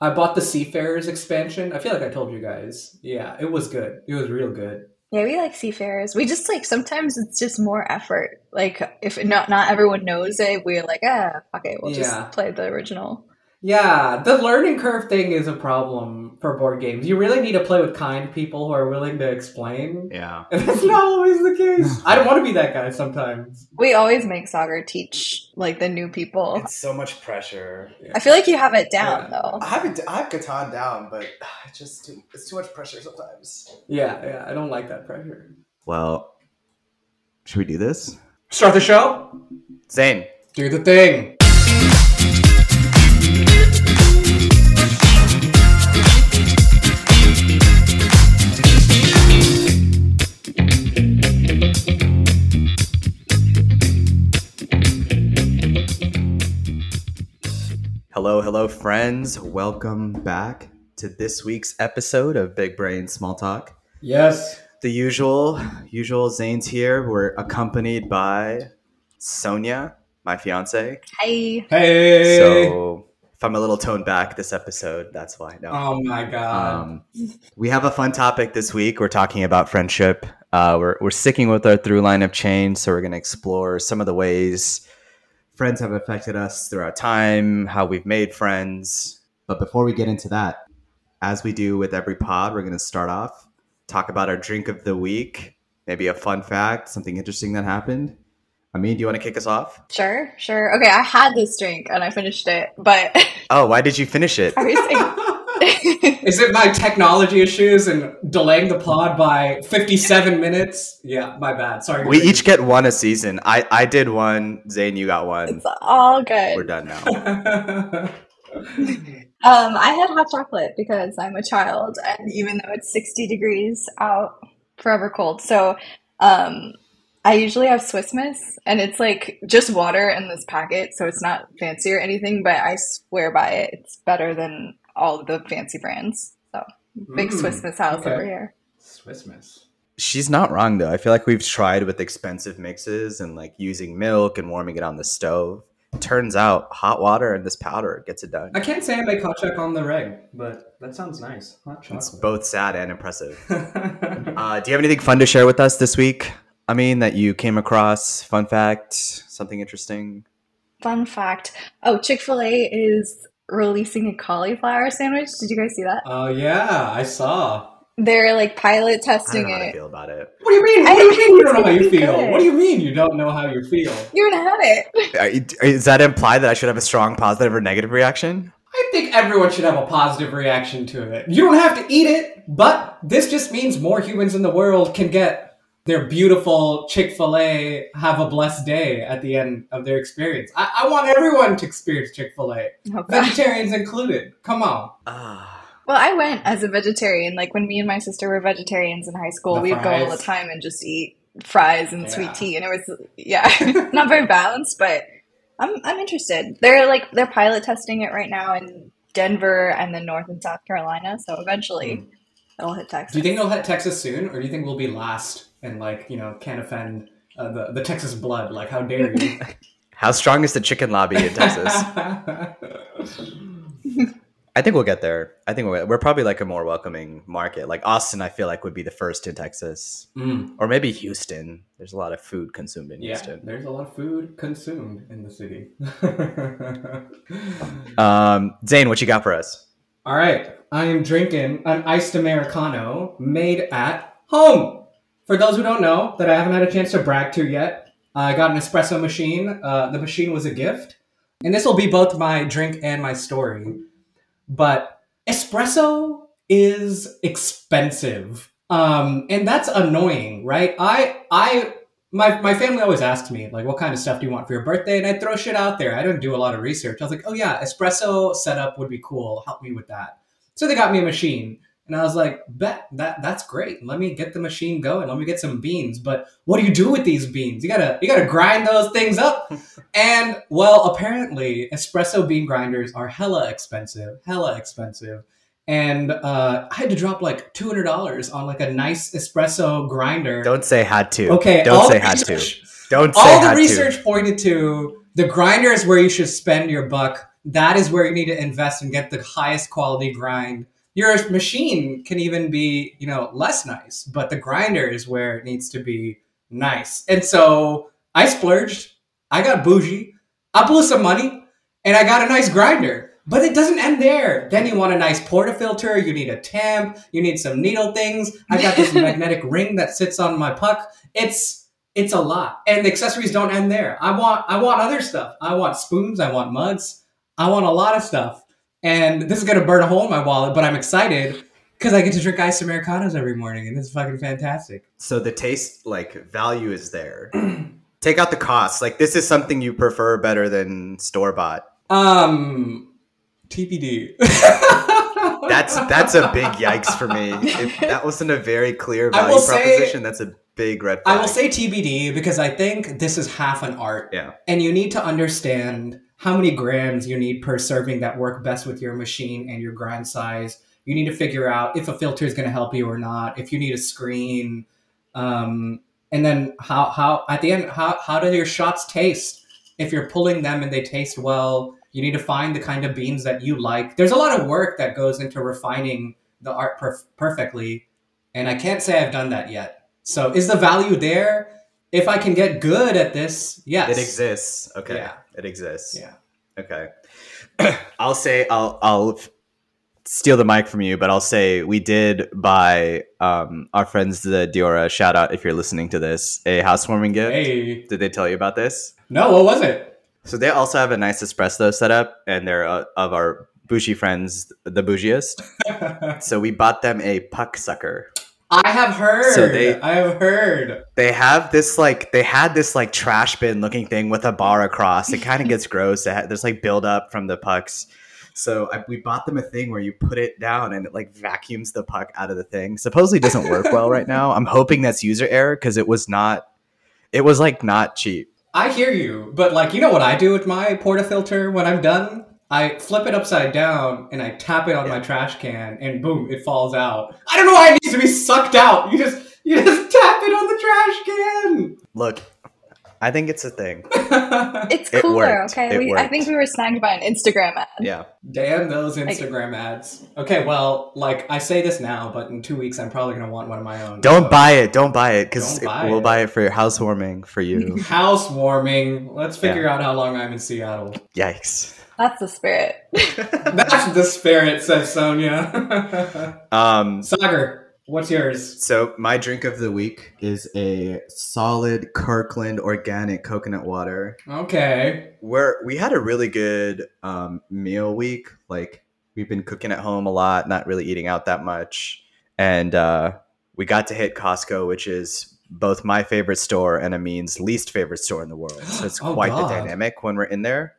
I bought the Seafarers expansion. I feel like I told you guys. Yeah, it was good. It was real good. Yeah, we like seafarers. We just like sometimes it's just more effort. Like if not not everyone knows it, we're like, ah, okay, we'll Yeah. just play the original. Yeah, the learning curve thing is a problem for board games. You really need to play with kind people who are willing to explain. Yeah. And that's not always the case. I don't want to be that guy sometimes. We always make Sagar teach like the new people. It's so much pressure. I feel like you have it down Yeah. though. I have it. I have Catan down, but it's just too, it's too much pressure sometimes. Yeah, yeah, I don't like that pressure. Well, should we do this? Start the show? Zane, Do the thing. Hello, hello, friends. Welcome back to this week's episode of Big Brain Small Talk. Yes. The usual, usual Zane's here. We're accompanied by Sonia, my fiance. Hey. Hey. So if I'm a little toned back this episode, that's why. No. oh my god. Um, we have a fun topic this week. We're talking about friendship. Uh, we're, we're sticking with our through line of change. So we're going to explore some of the ways friends have affected us throughout time, how we've made friends. But before we get into that, as we do with every pod, we're going to start off, talk about our drink of the week, maybe a fun fact, something interesting that happened. I mean, do you want to kick us off? Sure, sure. Okay, I had this drink and I finished it, but Oh, why did you finish it? obviously Is it my technology issues and delaying the pod by 57 minutes? Yeah, my bad. Sorry. We each get one a season. I, I did one. Zane, you got one. it's all good. We're done now. Um, I had hot chocolate because I'm a child, and even though it's 60 degrees out, forever cold. So, um, I usually have Swiss Miss, and it's like just water in this packet, so it's not fancy or anything, but I swear by it. It's better than all the fancy brands. So, big Mm, Swiss Miss house okay. over here. Swiss Miss. She's not wrong though. I feel like we've tried with expensive mixes and like using milk and warming it on the stove. Turns out hot water and this powder gets it done. I can't say I make hot chocolate on the reg, but that sounds nice. Hot It's both sad and impressive. Uh, do you have anything fun to share with us this week? I mean, that you came across, fun fact, something interesting. Fun fact oh, Chick fil A is releasing a cauliflower sandwich. Did you guys see that? Oh yeah, I saw. They're like pilot I don't testing know how to it. feel about it. What do you mean? What do you mean you don't know how you feel? good. What do you mean you don't know how you feel? You haven't had it. Uh, Does that imply that I should have a strong positive or negative reaction? I think everyone should have a positive reaction to it. You don't have to eat it, but this just means more humans in the world can get their beautiful Chick fil A have a blessed day at the end of their experience. I, I want everyone to experience Chick fil A, Oh, vegetarians included. Come on. Ah. Well, I went as a vegetarian. Like when me and my sister were vegetarians in high school, we'd go all the time and just eat fries and Yeah. sweet tea, and it was yeah, not very balanced, but I'm I'm interested. They're like they're pilot testing it right now in Denver and then North and South Carolina. So eventually it'll hit Texas. Do you think it'll hit Texas soon, or do you think we'll be last and like you know can't offend uh, the the Texas blood? Like how dare you? How strong is the chicken lobby in Texas? I think we'll get there. I think we'll, we're probably like a more welcoming market. Like Austin, I feel like would be the first in Texas, Mm, or maybe Houston. There's a lot of food consumed in yeah, Houston. there's a lot of food consumed in the city. Um, Zane, what you got for us? All right, I am drinking an iced americano made at home. For those who don't know, that I haven't had a chance to brag to yet, I got an espresso machine. Uh, the machine was a gift, and this will be both my drink and my story. But espresso is expensive, um, and that's annoying, right? I I my my family always asks me like, "What kind of stuff do you want for your birthday?" And I throw shit out there. I don't do a lot of research. I was like, "Oh yeah, espresso setup would be cool. Help me with that." So they got me a machine, and I was like, "Bet that that's great. Let me get the machine going. Let me get some beans." But what do you do with these beans? You gotta you gotta grind those things up. and well, apparently, espresso bean grinders are hella expensive. Hella expensive. And uh, I had to drop like two hundred dollars on like a nice espresso grinder. Don't say had to. Okay, Don't say had to. Don't say all the research pointed to the grinder is where you should spend your buck, that is where you need to invest and get the highest quality grind. Your machine can even be, you know, less nice, but the grinder is where it needs to be nice. And so I splurged. I got bougie. I blew some money, and I got a nice grinder. But it doesn't end there. Then you want a nice portafilter. You need a tamp. You need some needle things. I got this magnetic ring that sits on my puck. It's it's a lot, and the accessories don't end there. I want I want other stuff. I want spoons. I want mugs. I want a lot of stuff. And this is gonna burn a hole in my wallet, but I'm excited because I get to drink iced americanos every morning, and it's fucking fantastic. So the taste, like value, is there. Take out the cost. Like this is something you prefer better than store bought. Um, TBD. That's that's a big yikes for me. If that wasn't a very clear value will say- proposition, that's a big red flag. I will say TBD because I think this is half an art. Yeah. And you need to understand how many grams you need per serving that work best with your machine and your grind size. You need to figure out if a filter is going to help you or not, if you need a screen. Um, and then how, how at the end, how, how do your shots taste? If you're pulling them and they taste well, you need to find the kind of beans that you like. There's a lot of work that goes into refining the art perf- perfectly. And I can't say I've done that yet. So is the value there? If I can get good at this, yes. It exists. Okay. Yeah. It exists. Yeah. Okay. I'll say I'll I'll steal the mic from you, but I'll say we did buy um, our friends the Diora. Shout out if you're listening to this, a housewarming gift. Hey. Did they tell you about this? No, what was it? So they also have a nice espresso setup, and they're uh, of our bougie friends, the bougiest. So we bought them a puck sucker. I have heard. So they- I have heard. They have this like they had this like trash bin looking thing with a bar across. It kind of gets gross. It ha- there's like buildup from the pucks. So I, we bought them a thing where you put it down and it like vacuums the puck out of the thing. Supposedly doesn't work well right now. I'm hoping that's user error because it was not. It was like not cheap. I hear you, but like you know what I do with my portafilter when I'm done? I flip it upside down and I tap it on my trash can, and boom, it falls out. I don't know why it needs to be sucked out. You just you just tap it on the trash can. Look, I think it's a thing. It's It cooler, worked. okay? It We, I think we were snagged by an Instagram ad. Yeah. Damn those Instagram ads. Okay, well, like I say this now, but in two weeks I'm probably gonna want one of my own. Don't so- buy it. Don't buy it because we'll buy it for your housewarming for you. housewarming. Let's figure out how long I'm in Seattle. Yikes. That's the spirit. That's the spirit, says Sonia. Um, Sagar, what's yours? So my drink of the week is a solid Kirkland organic coconut water. Okay. Where we had a really good um, meal week. Like we've been cooking at home a lot, not really eating out that much, and uh, we got to hit Costco, which is both my favorite store and Amin's least favorite store in the world. So it's Oh, quite the dynamic when we're in there.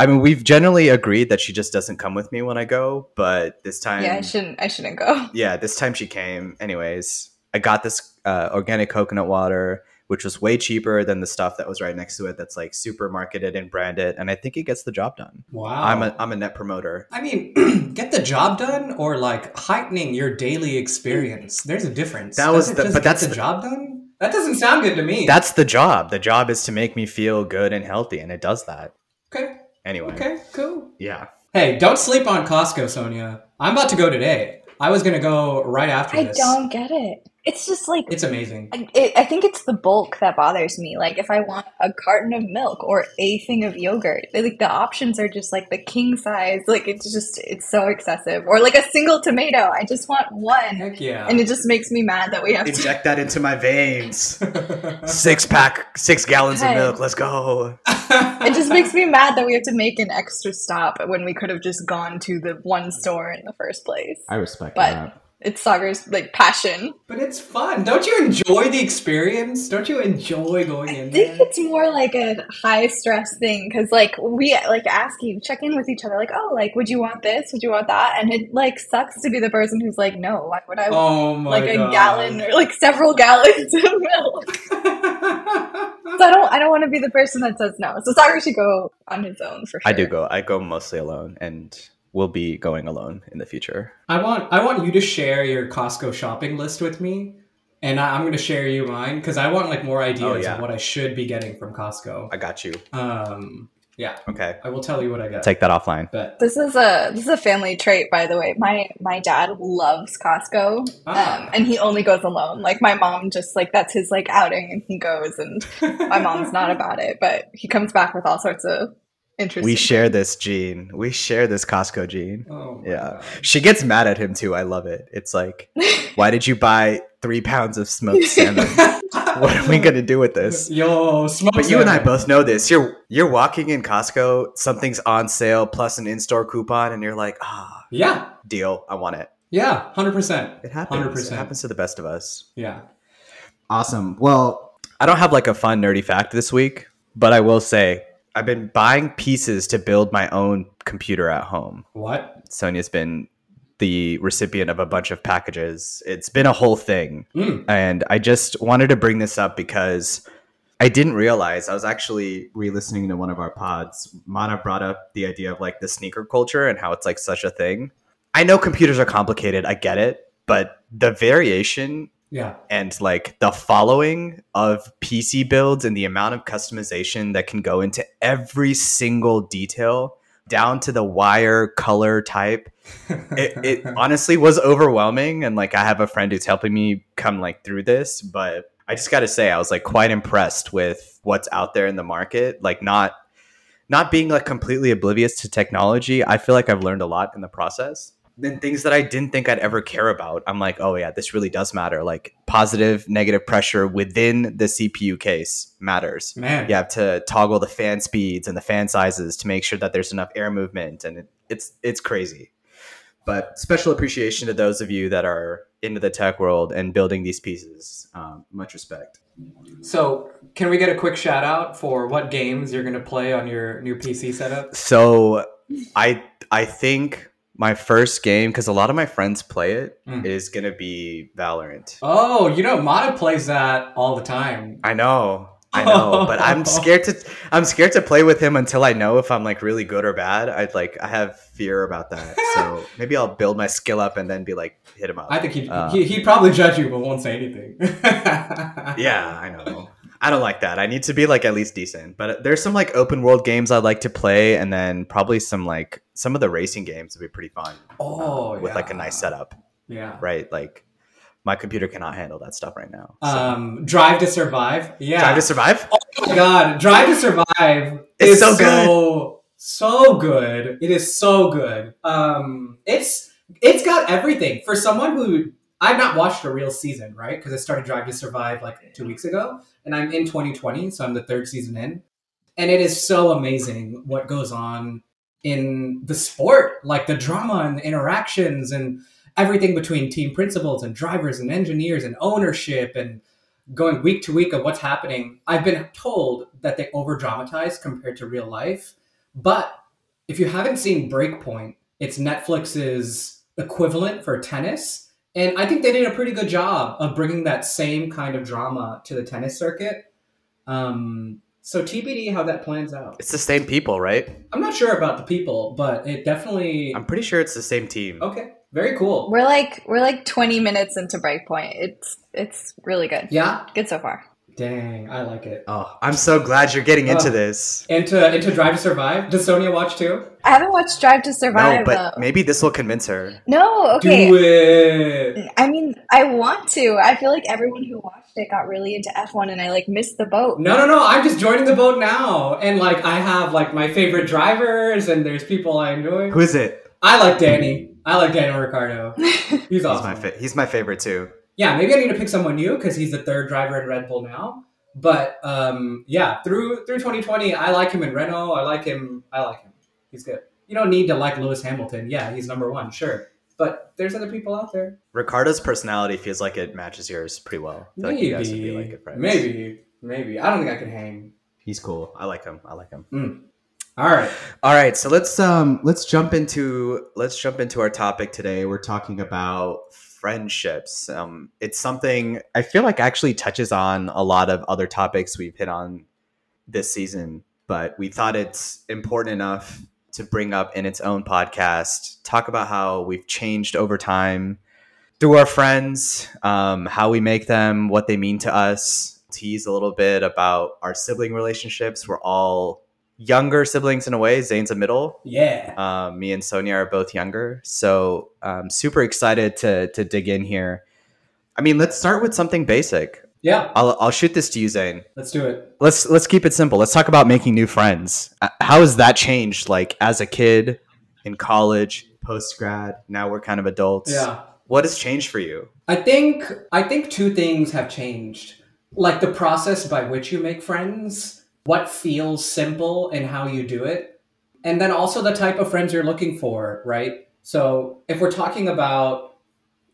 I mean, we've generally agreed that she just doesn't come with me when I go, but this time, yeah, I shouldn't. I shouldn't go. yeah, this time she came. Anyways, I got this uh, organic coconut water, which was way cheaper than the stuff that was right next to it. That's like super marketed and branded, and I think it gets the job done. Wow. I'm a I'm a net promoter. I mean, get the job done or like heightening your daily experience. There's a difference. That was the, just but that's the, the job done. That doesn't sound good to me. That's the job. The job is to make me feel good and healthy, and it does that. okay. Anyway, Okay. Cool. yeah. Hey, don't sleep on Costco, Sonia. I'm about to go today. I was gonna go right after I this. don't get it. It's just like It's amazing. I, it, I think it's the bulk that bothers me. Like if I want a carton of milk or a thing of yogurt, like the options are just like the king size. Like it's just it's so excessive. Or like a single tomato. I just want one, Heck yeah. and it just makes me mad that we have to. Inject that into my veins. Six pack, six gallons of milk. Let's go. It just makes me mad that we have to make an extra stop when we could have just gone to the one store in the first place. I respect But it's Sagar's like passion. But it's fun. Don't you enjoy the experience? Don't you enjoy going in? I think there? it's more like a high stress thing because like we like ask you check in with each other like oh like would you want this would you want that and it like sucks to be the person who's like no why would I Oh my like a gallon or like several gallons of milk so I don't I don't want to be the person that says no so Sagar should go on his own for sure I do go. I go mostly alone, and will be going alone in the future. I want I want you to share your Costco shopping list with me, and I, I'm going to share you mine because I want like more ideas Oh, yeah. of what I should be getting from Costco. I got you. Um, Yeah, Okay. I will tell you what I got. Take that offline. But This is a this is a family trait, by the way. My my dad loves Costco, Ah. um, and he only goes alone. Like my mom, just like that's his like outing, and he goes. And my mom's not about it, but he comes back with all sorts of interesting. We share this gene. We share this Costco gene. Oh Yeah. God. She gets mad at him too. I love it. It's like, why did you buy three pounds of smoked salmon? what are we gonna do with this? Yo, smoke. But you and I both know this. You're you're walking in Costco, something's on sale plus an in-store coupon, and you're like, ah, Yeah, deal, I want it. yeah, hundred percent. It happens. 100%. It happens to the best of us. Yeah. Awesome. Well, I don't have like a fun nerdy fact this week, but I will say I've been buying pieces to build my own computer at home. What? Sonia's been the recipient of a bunch of packages. It's been a whole thing. Mm. And I just wanted to bring this up because I didn't realize I was actually re-listening to one of our pods. Mana brought up the idea of like the sneaker culture and how it's like such a thing. I know computers are complicated, I get it, but the variation Yeah. and like the following of PC builds and the amount of customization that can go into every single detail down to the wire color type it, it honestly was overwhelming. And like i have a friend who's helping me come like through this but i just gotta say i was like quite impressed with what's out there in the market. Like not not being like completely oblivious to technology i feel like i've learned a lot in the process then things that i didn't think i'd ever care about. I'm like oh yeah this really does matter. Like positive negative pressure within the cpu case matters. Man. you have to toggle the fan speeds and the fan sizes to make sure that there's enough air movement and it, it's it's crazy. But special appreciation to those of you that are into the tech world and building these pieces. Um, much respect. So, can we get a quick shout out for what games you're going to play on your new PC setup? so i i think my first game because a lot of my friends play it is Mm. gonna be valorant Oh, you know, Mata plays that all the time. i know i know but i'm scared to i'm scared to play with him until i know if i'm like really good or bad i'd like i have fear about that so maybe i'll build my skill up and then be like hit him up I think he'd, Uh, he, he'd probably judge you, but won't say anything. yeah i know i don't like that i need to be like at least decent but there's some like open world games i'd like to play and then probably some like some of the racing games would be pretty fun Oh, with like a nice setup Yeah. right like my computer cannot handle that stuff right now so. Um, Drive to Survive. Yeah. drive to survive Oh my god, Drive to Survive It's is so so so good. It is so good. Um, it's it's got everything for someone who I've not watched a real season, right? Because I started Drive to Survive like two weeks ago, and I'm in 2020, so I'm the third season in, and it is so amazing what goes on in the sport, like the drama and the interactions and everything between team principals and drivers and engineers and ownership and going week to week of what's happening. I've been told that they over dramatize compared to real life. But if you haven't seen Breakpoint, it's Netflix's equivalent for tennis. And I think they did a pretty good job of bringing that same kind of drama to the tennis circuit. Um, so TBD how that plans out. it's the same people right I'm not sure about the people, but it definitely. i'm pretty sure it's the same team Okay, very cool. We're like we're like 20 minutes into Breakpoint. It's it's really good. Yeah, Good so far. Dang, I like it. oh i'm so glad you're getting into Oh. this Into into Drive to Survive. Does Sonia watch too? I haven't watched Drive to Survive. no Survive but though. maybe this will convince her No, okay. Do it. I mean, I want to. I feel like everyone who watched it got really into F1 and I like missed the boat. No, no, no. I'm just joining the boat now, and like I have like my favorite drivers, and there's people I enjoy. who is it I like Danny. I like Daniel Ricciardo. He's he's my fa- he's my favorite too yeah, maybe I need to pick someone new because he's the third driver in Red Bull now. But um, yeah, through through 2020, I like him in Renault. I like him. I like him. He's good. You don't need to like Lewis Hamilton. Yeah, he's number one, sure. But there's other people out there. Ricciardo's personality feels like it matches yours pretty well. Like Maybe, you guys would be like good friends. maybe, maybe. I don't think I can hang. He's cool. I like him. I like him. All right. All right, so let's um let's jump into let's jump into our topic today. We're talking about friendships. Um it's something I feel like actually touches on a lot of other topics we've hit on this season, but we thought it's important enough to bring up in its own podcast, talk about how we've changed over time through our friends, um, how we make them, what they mean to us, tease a little bit about our sibling relationships. We're all younger siblings in a way. Zane's a middle. Yeah. Um, me and Sonia are both younger, so um, super excited to to dig in here. I mean, let's start with something basic. Yeah. I'll I'll shoot this to you, Zane. Let's do it. Let's let's keep it simple. Let's talk about making new friends. Uh, How has that changed? Like as a kid, in college, post grad. Now we're kind of adults. Yeah. What has changed for you? I think I think two things have changed. Like the process by which you make friends, what feels simple and how you do it, and then also the type of friends you're looking for, right? So, if we're talking about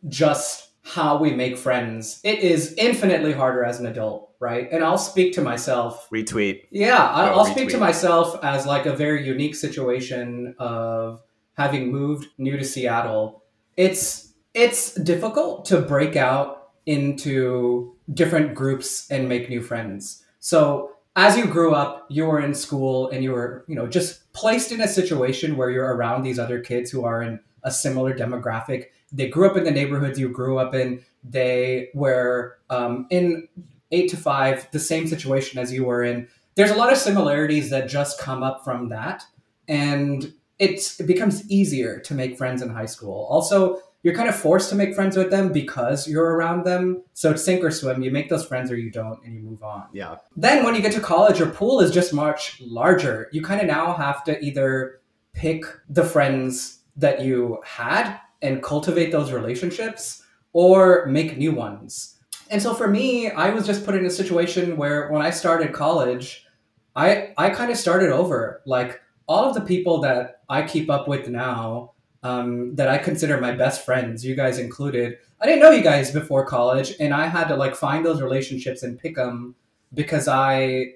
just how we make friends, it is infinitely harder as an adult, right? And I'll speak to myself Retweet. yeah, I- Oh, I'll speak to myself as like a very unique situation of having moved new to Seattle. It's it's difficult to break out into different groups and make new friends. So as you grew up, you were in school and you were, you know, just placed in a situation where you're around these other kids who are in a similar demographic. They grew up in the neighborhoods you grew up in. They were um, in eight to five, the same situation as you were in. There's a lot of similarities that just come up from that, and it's it becomes easier to make friends in high school. Also, you're kind of forced to make friends with them because you're around them. So it's sink or swim. You make those friends or you don't, and you move on. Yeah. Then when you get to college, your pool is just much larger. You kind of now have to either pick the friends that you had and cultivate those relationships or make new ones. And so for me, I was just put in a situation where when I started college, I I kind of started over. Like all of the people that I keep up with now, um, that I consider my best friends, you guys included. I didn't know you guys before college, and I had to like find those relationships and pick them because I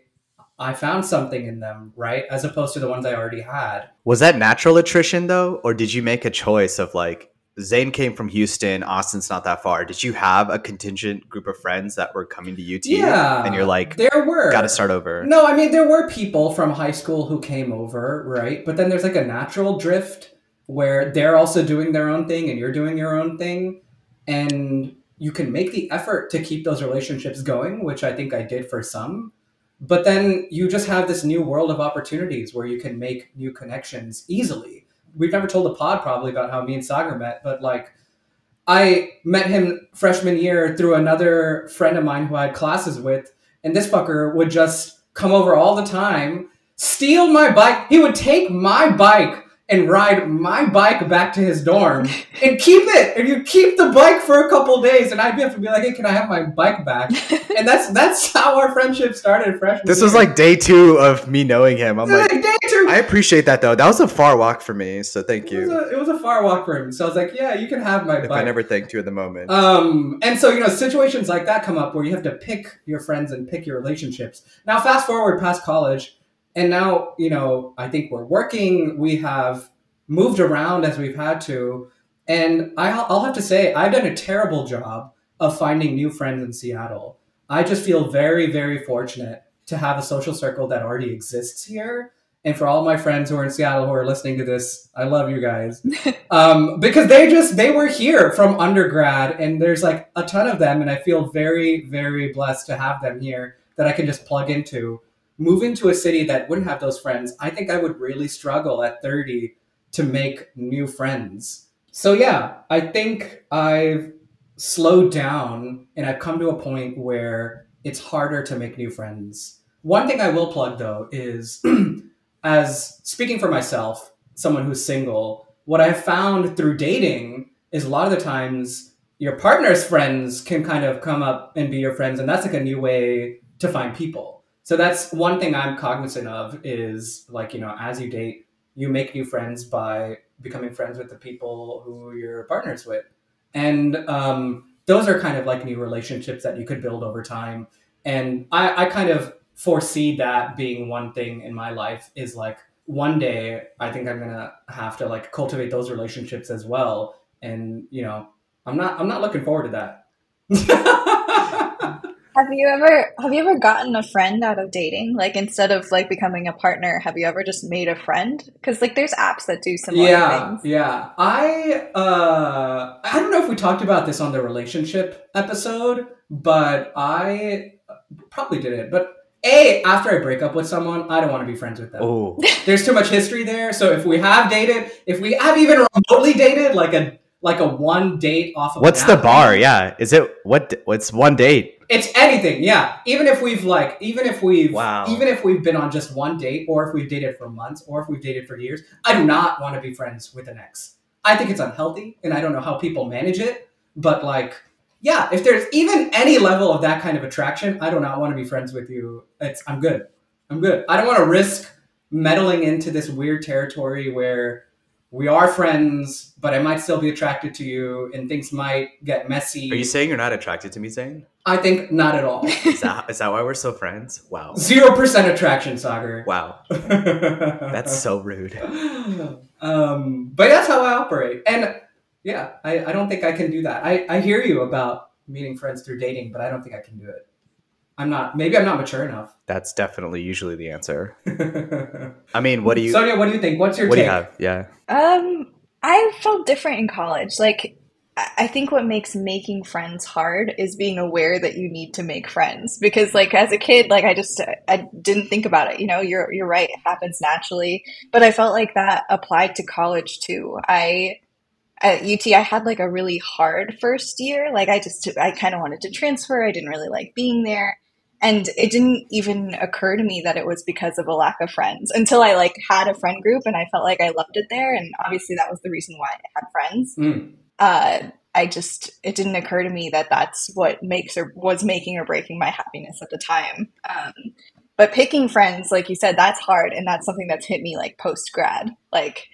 I found something in them, right? As opposed to the ones I already had. Was that natural attrition though, or did you make a choice of like Zane came from Houston, Austin's not that far. Did you have a contingent group of friends that were coming to UT? Yeah, And you're like, there were got to start over. No, I mean there were people from high school who came over, right? But then there's like a natural drift where they're also doing their own thing and you're doing your own thing and you can make the effort to keep those relationships going, which I think I did for some. But then you just have this new world of opportunities where you can make new connections easily. We've never told the pod probably about how me and Sagar met, but like I met him freshman year through another friend of mine who I had classes with, and this fucker would just come over all the time, steal my bike. He would take my bike and ride my bike back to his dorm and keep it. And you keep the bike for a couple days, and I'd be have to be like, "Hey, can I have my bike back?" And that's that's how our friendship started freshman. This was like day two of me knowing him. I'm like, like day two. I appreciate that though. That was a far walk for me, so thank it, was you. a, it was a far walk for him, so I was like, "Yeah, you can have my If bike." I never thanked you at the moment. Um, and so, you know, situations like that come up where you have to pick your friends and pick your relationships. Now, fast forward past college, and now, you know, I think we're working, we have moved around as we've had to. And I, I'll have to say, I've done a terrible job of finding new friends in Seattle. I just feel very, very fortunate to have a social circle that already exists here. And for all my friends who are in Seattle who are listening to this, I love you guys um, because they just they were here from undergrad and there's like a ton of them and i feel very very blessed to have them here that i can just plug into moving to a city that wouldn't have those friends i think i would really struggle at 30 to make new friends so yeah i think i've slowed down and i've come to a point where it's harder to make new friends one thing i will plug though is as speaking for myself someone who's single what I've found through dating is a lot of the times your partner's friends can kind of come up and be your friends, and that's like a new way to find people. So that's one thing I'm cognizant of is like, you know, as you date, you make new friends by becoming friends with the people who you're partners with. And um, those are kind of like new relationships that you could build over time. And I, I kind of foresee that being one thing in my life is like one day I think I'm gonna have to like cultivate those relationships as well. And you know, I'm not I'm not looking forward to that. Have you ever have you ever gotten a friend out of dating? Like instead of like becoming a partner, have you ever just made a friend? Because like there's apps that do similar yeah, things. yeah. I uh I don't know if we talked about this on the relationship episode, but I probably did it. But A, after I break up with someone, I don't want to be friends with them. Oh, There's too much history there. So if we have dated, if we have even remotely dated, like a like a one date off of what's the bar? Yeah, is it what? What's one date? It's anything, yeah. Even if we've like, even if we've, Wow. even if we've been on just one date, or if we've dated for months, or if we've dated for years, I do not want to be friends with an ex. I think it's unhealthy, and I don't know how people manage it. But like, yeah, if there's even any level of that kind of attraction, I do not want to be friends with you. It's I'm good. I'm good. I don't want to risk meddling into this weird territory where we are friends, but I might still be attracted to you, and things might get messy. Are you saying you're not attracted to me, Zane? I think not at all. Is that is that why we're so friends? Wow, Zero percent attraction, Sagar. wow, that's That's so rude. Um, but that's how I operate, and yeah, I, I don't think I can do that. I, I hear you about meeting friends through dating, but I don't think I can do it. I'm not. Maybe I'm not mature enough. That's definitely usually the answer. I mean, what do you Sonia, what do you think? What's your what do take? you have? Yeah, Um, I felt different in college. Like, I I think what makes making friends hard is being aware that you need to make friends. Because, like, as a kid, like, I just I didn't think about it. You know, you're you're right; it happens naturally. But I felt like that applied to college too. I at UT, I had like a really hard first year. Like, I just I kind of wanted to transfer. I didn't really like being there. And it didn't even occur to me that it was because of a lack of friends until I like had a friend group and I felt like I loved it there. And obviously that was the reason why I had friends. Mm, Uh, I just, it didn't occur to me that that's what makes or was making or breaking my happiness at the time. Um, but picking friends, like you said, that's hard. And that's something that's hit me like post grad, like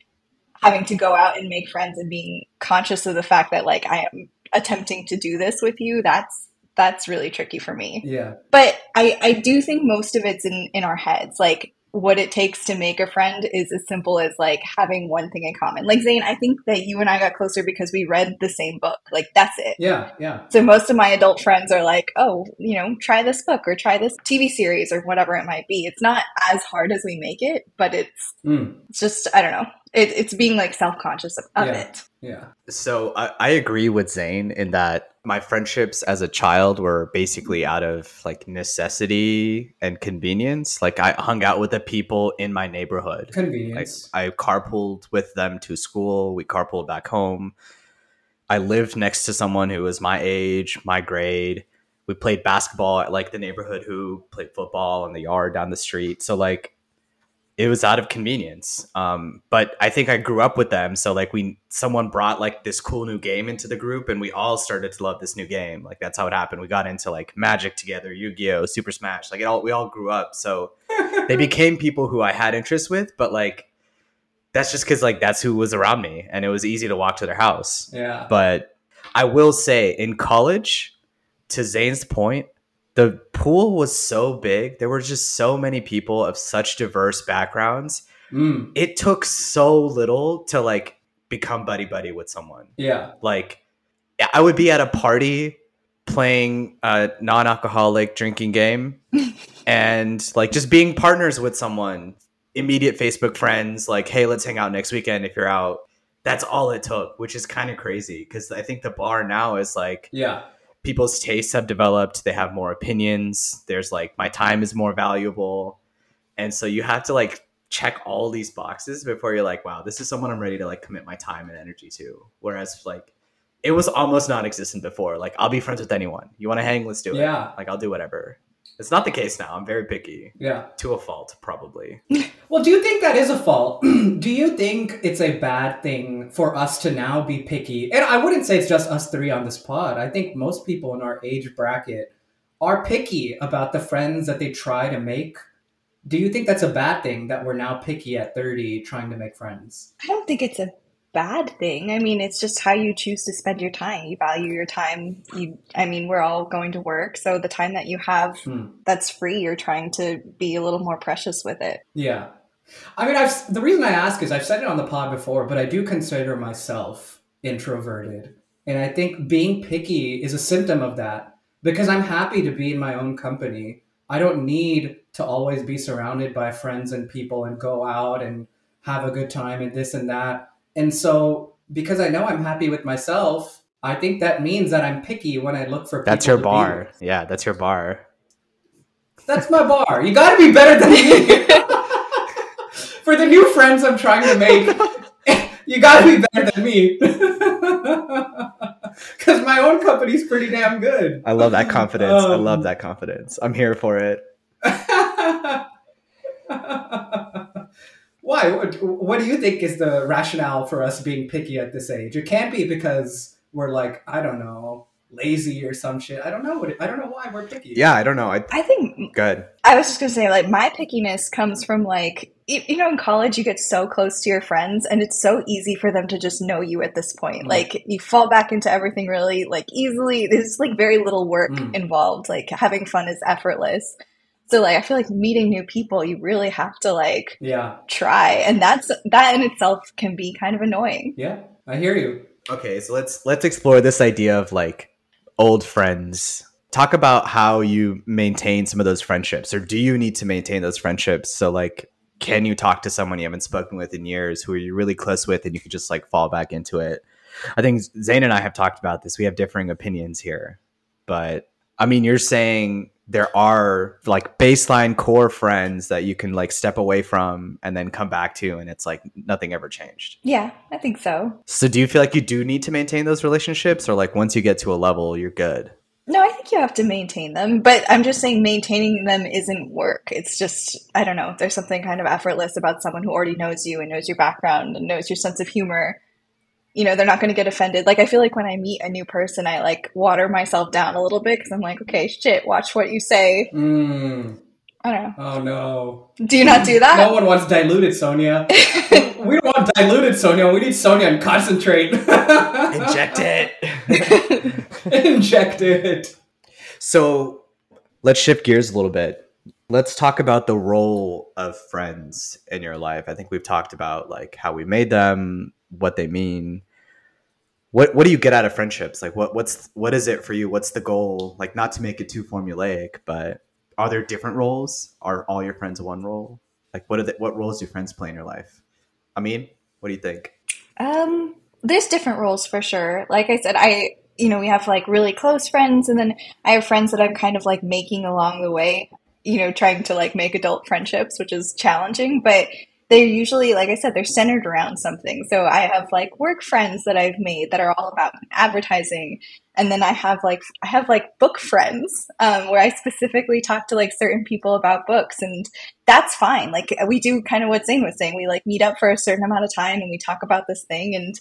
having to go out and make friends and being conscious of the fact that like I am attempting to do this with you. That's, that's really tricky for me yeah. but I, I do think most of it's in, in our heads. Like what it takes to make a friend is as simple as like having one thing in common. Like Zane, I think that you and I got closer because we read the same book. Like that's it. Yeah. Yeah. So most of my adult friends are like, oh, you know, try this book or try this TV series or whatever it might be. It's not as hard as we make it, but it's Mm, it's just I don't know. It, it's being like self conscious of, of Yeah. it. Yeah. So I, I agree with Zane in that my friendships as a child were basically out of like necessity and convenience. Like I hung out with the people in my neighborhood. Like Convenience. I carpooled with them to school. We carpooled back home. I lived next to someone who was my age, my grade. We played basketball at like the neighborhood who played football in the yard down the street. So like it was out of convenience. Um, but I think I grew up with them. So like we someone brought like this cool new game into the group and we all started to love this new game. Like that's how it happened. We got into like magic together, Yu-Gi-Oh, Super Smash. Like it all we all grew up. So they became people who I had interest with, but like that's just because like that's who was around me and it was easy to walk to their house. yeah. But I will say in college, to Zane's point, the pool was so big. There were just so many people of such diverse backgrounds. Mm, It took so little to like become buddy buddy with someone. yeah. Like I would be at a party playing a non-alcoholic drinking game and like just being partners with someone immediate facebook friends like hey let's hang out next weekend if you're out that's all it took which is kind of crazy because i think the bar now is like Yeah. People's tastes have developed they have more opinions there's like my time is more valuable. And so you have to like check all these boxes before you're like wow this is someone i'm ready to like commit my time and energy to. Whereas like it was almost non-existent before. Like i'll be friends with anyone. You want to hang? Let's do it. Yeah. like i'll do whatever it's not the case now i'm very picky Yeah. to a fault probably Well, do you think that is a fault? do you think it's a bad thing for us to now be picky? And I wouldn't say it's just us three on this pod. I think most people in our age bracket are picky about the friends that they try to make. Do you think that's a bad thing that we're now picky at 30 trying to make friends? I don't think it's a bad thing. I mean, it's just how you choose to spend your time. You value your time. You, I mean, we're all going to work, so the time that you have Hmm. that's free, you're trying to be a little more precious with it. Yeah. I mean, I've the reason I ask is I've said it on the pod before, but I do consider myself introverted. And I think being picky is a symptom of that because I'm happy to be in my own company. I don't need to always be surrounded by friends and people and go out and have a good time and this and that. And so, because I know I'm happy with myself, I think that means that I'm picky when I look for people that's your bar yeah that's your bar That's my bar. You got to be better than me. For the new friends I'm trying to make, you got to be better than me. Because my own company's pretty damn good. I love that confidence. I Um, love that confidence. I'm here for it. Why? What, what do you think is the rationale for us being picky at this age? It can't be because we're like, I don't know, lazy or some shit. I don't know. What I don't know why we're picky. Yeah, I don't know. I I think good. I was just gonna say, like, my pickiness comes from like, you, you know, in college you get so close to your friends, and it's so easy for them to just know you at this point. Mm. Like, you fall back into everything really like easily. There's like very little work Mm. involved. Like, having fun is effortless. So, like, I feel like meeting new people, you really have to like Yeah. try, and that's that in itself can be kind of annoying. Yeah. I hear you. Okay, so let's let's explore this idea of like old friends. Talk about how you maintain some of those friendships, or do you need to maintain those friendships? So, like, can you talk to someone you haven't spoken with in years, who are you're really close with, and you can just like fall back into it? I think Zane and I have talked about this. We have differing opinions here, but I mean, you're saying there are like baseline core friends that you can like step away from and then come back to, and it's like nothing ever changed. Yeah, I think so. So do you feel like you do need to maintain those relationships or like once you get to a level you're good? No, I think you have to maintain them, but I'm just saying maintaining them isn't work. It's just, I don't know, there's something kind of effortless about someone who already knows you and knows your background and knows your sense of humor. You know, they're not going to get offended. Like, I feel like when I meet a new person, I like water myself down a little bit because I'm like, okay, shit, watch what you say. Mm. I don't know. Oh no. Do you not do that? No one wants diluted Sonia. we don't want diluted Sonia. We need Sonia and concentrate. Inject it. Inject it. so let's shift gears a little bit. Let's talk about the role of friends in your life. I think we've talked about like how we made them, what they mean. What what do you get out of friendships? Like what what's what is it for you? What's the goal? Like not to make it too formulaic, but are there different roles? Are all your friends one role? Like what are the, what roles do friends play in your life? I mean, what do you think? Um, there's different roles for sure. Like I said, I you know we have like really close friends, and then I have friends that I'm kind of like making along the way. You know, trying to like make adult friendships, which is challenging, but they're usually like I said, they're centered around something. So I have like work friends that I've made that are all about advertising, and then I have like I have like book friends um, where I specifically talk to like certain people about books, and that's fine. Like we do kind of what Zane was saying. We like meet up for a certain amount of time and we talk about this thing and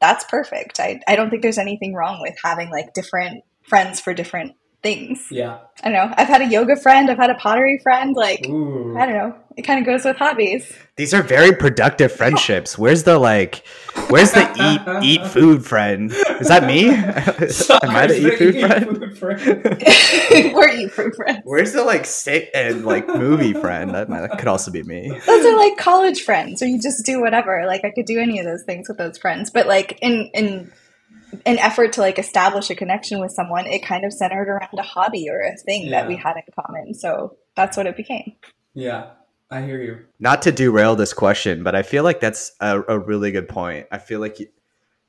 that's perfect. I, I don't think there's anything wrong with having like different friends for different things. Yeah. I don't know. I've had a yoga friend, I've had a pottery friend, like Ooh. I don't know. It kind of goes with hobbies. These are very productive friendships. Where's the like? Where's the eat eat food friend? Is that me? Am I the eat food friend? Food friend. We're you fruit friends. Where's the like sit and like movie friend? That, might, that could also be me. Those are like college friends, or you just do whatever. Like I could do any of those things with those friends, but like in in an effort to like establish a connection with someone, it kind of centered around a hobby or a thing that we had in common. So that's what it became. Yeah, I hear you. Not to derail this question, but I feel like that's a, a really good point. I feel like you,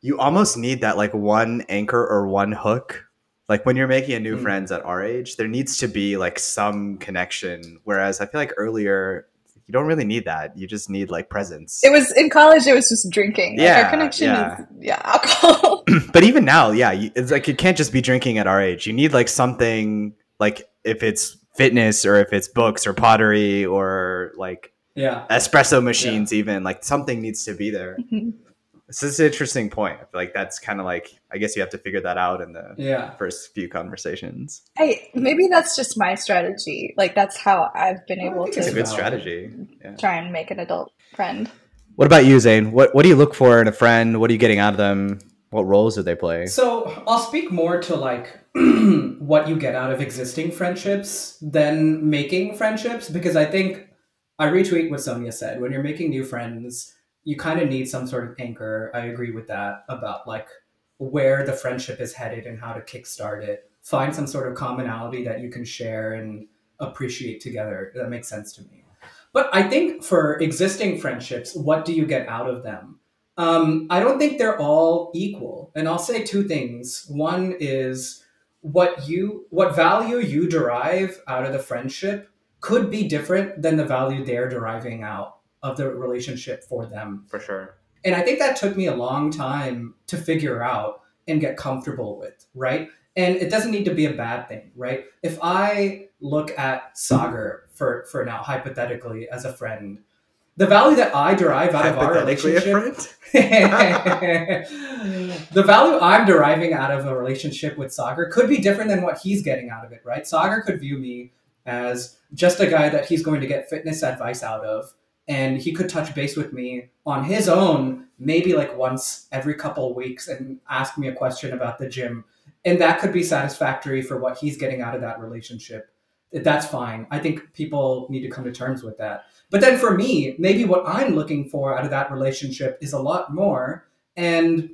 you almost need that like one anchor or one hook. Like when you're making a new Mm. friends at our age, there needs to be like some connection. Whereas I feel like earlier, you don't really need that. You just need like presence. It was in college. It was just drinking. Like, Yeah, our connection yeah. is yeah, alcohol. but even now, yeah, it's like you can't just be drinking at our age. You need like something like if it's fitness or if it's books or pottery or like Yeah. espresso machines, even like something needs to be there. Mhm. This is an interesting point. I feel like that's kind of like I guess you have to figure that out in the Yeah. first few conversations. hey, maybe that's just my strategy. Like that's how I've been I able to. It's a good strategy. Yeah. try and make an adult friend. What about you, Zane? What what do you look for in a friend? What are you getting out of them? What roles do they play? So I'll speak more to like what you get out of existing friendships than making friendships because I think I retweet what Sonia said. When you're making new friends, you kind of need some sort of anchor. I agree with that about like where the friendship is headed and how to kickstart it. Find some sort of commonality that you can share and appreciate together. That makes sense to me. But I think for existing friendships, what do you get out of them? Um, I don't think they're all equal. And I'll say two things. One is what you what value you derive out of the friendship could be different than the value they're deriving out of the relationship for them. For sure. And I think that took me a long time to figure out and get comfortable with, right? And it doesn't need to be a bad thing, right? If I look at Sagar for, for now, hypothetically, as a friend, the value that I derive out of our relationship the value I'm deriving out of a relationship with Sagar could be different than what he's getting out of it, right? Sagar could view me as just a guy that he's going to get fitness advice out of, and he could touch base with me on his own, maybe like once every couple weeks, and ask me a question about the gym. And that could be satisfactory for what he's getting out of that relationship. That's fine. I think people need to come to terms with that. But then for me, maybe what I'm looking for out of that relationship is a lot more. And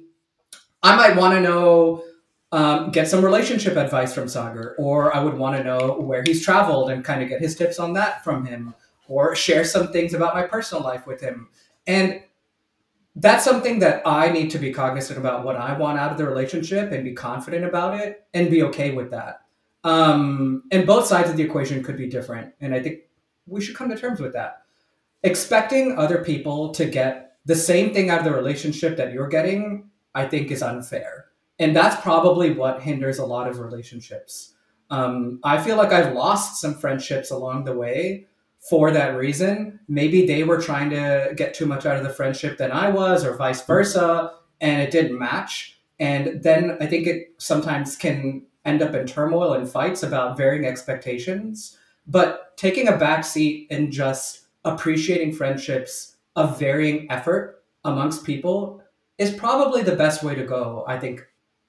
I might want to know, um, get some relationship advice from Sagar, or I would want to know where he's traveled and kind of get his tips on that from him, or share some things about my personal life with him. And that's something that I need to be cognizant about what I want out of the relationship and be confident about it and be okay with that. Um, and both sides of the equation could be different. And I think we should come to terms with that. Expecting other people to get the same thing out of the relationship that you're getting, I think, is unfair. And that's probably what hinders a lot of relationships. Um, I feel like I've lost some friendships along the way for that reason. Maybe they were trying to get too much out of the friendship than I was, or vice versa, and it didn't match. And then I think it sometimes can end up in turmoil and fights about varying expectations. But taking a back seat and just appreciating friendships of varying effort amongst people is probably the best way to go. I think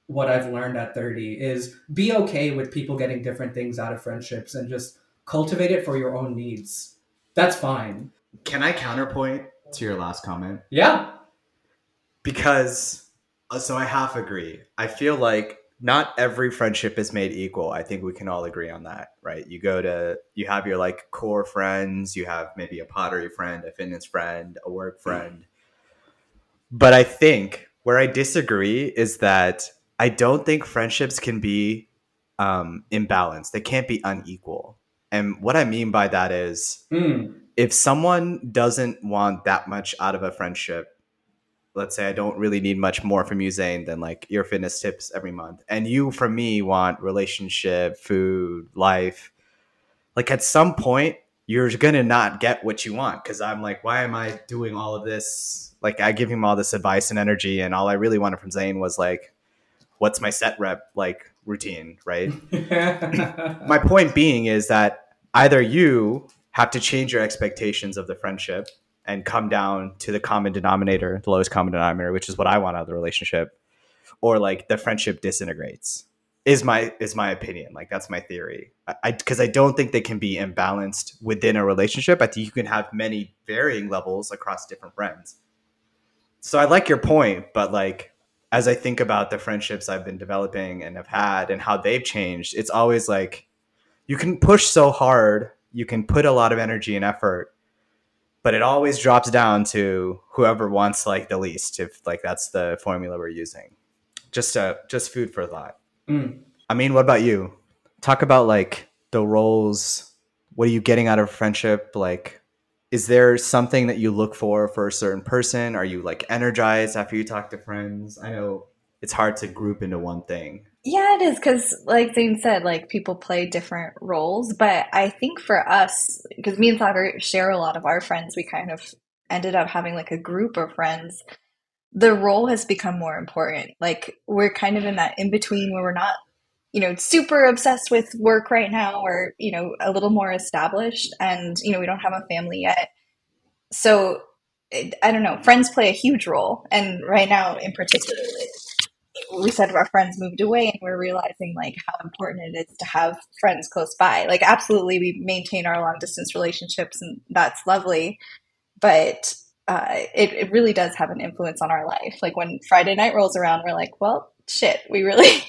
what I've learned at 30 is be okay with people getting different things out of friendships and just cultivate it for your own needs. That's fine. Can I counterpoint to your last comment? Yeah. Because, uh, so I half agree. I feel like not every friendship is made equal. I think we can all agree on that, right? You go to, you have your like core friends, you have maybe a pottery friend, a fitness friend, a work friend. But I think where I disagree is that I don't think friendships can be um, imbalanced. They can't be unequal. And what I mean by that is Mm. if someone doesn't want that much out of a friendship, let's say I don't really need much more from you, Zane, than like your fitness tips every month, and you from me want relationship, food, life, like at some point you're gonna not get what you want because I'm like, why am I doing all of this? Like I give him all this advice and energy, and all I really wanted from Zane was like, what's my set rep like routine, right? my point being is that either you have to change your expectations of the friendship and come down to the common denominator, the lowest common denominator, which is what I want out of the relationship, or like the friendship disintegrates. Is my is my opinion like that's my theory? I because I, don't think they can be imbalanced within a relationship. I think you can have many varying levels across different friends. So I like your point, but like as I think about the friendships I've been developing and have had and how they've changed, it's always like you can push so hard, you can put a lot of energy and effort, but it always drops down to whoever wants like the least if like that's the formula we're using. Just uh just food for thought. Mm. I mean, what about you? Talk about like the roles. What are you getting out of friendship? Like, is there something that you look for for a certain person? Are you like energized after you talk to friends? I know it's hard to group into one thing. Yeah, it is because, like Zane said, like people play different roles. But I think for us, because me and Sagar share a lot of our friends, we kind of ended up having like a group of friends. The role has become more important. Like we're kind of in that in between where we're not, you know, super obsessed with work right now, or you know, a little more established, and you know, we don't have a family yet. So it, I don't know. Friends play a huge role, and right now, in particular, we said our friends moved away and we're realizing like how important it is to have friends close by like absolutely we maintain our long distance relationships and that's lovely but uh, it, it really does have an influence on our life like when friday night rolls around we're like well shit we really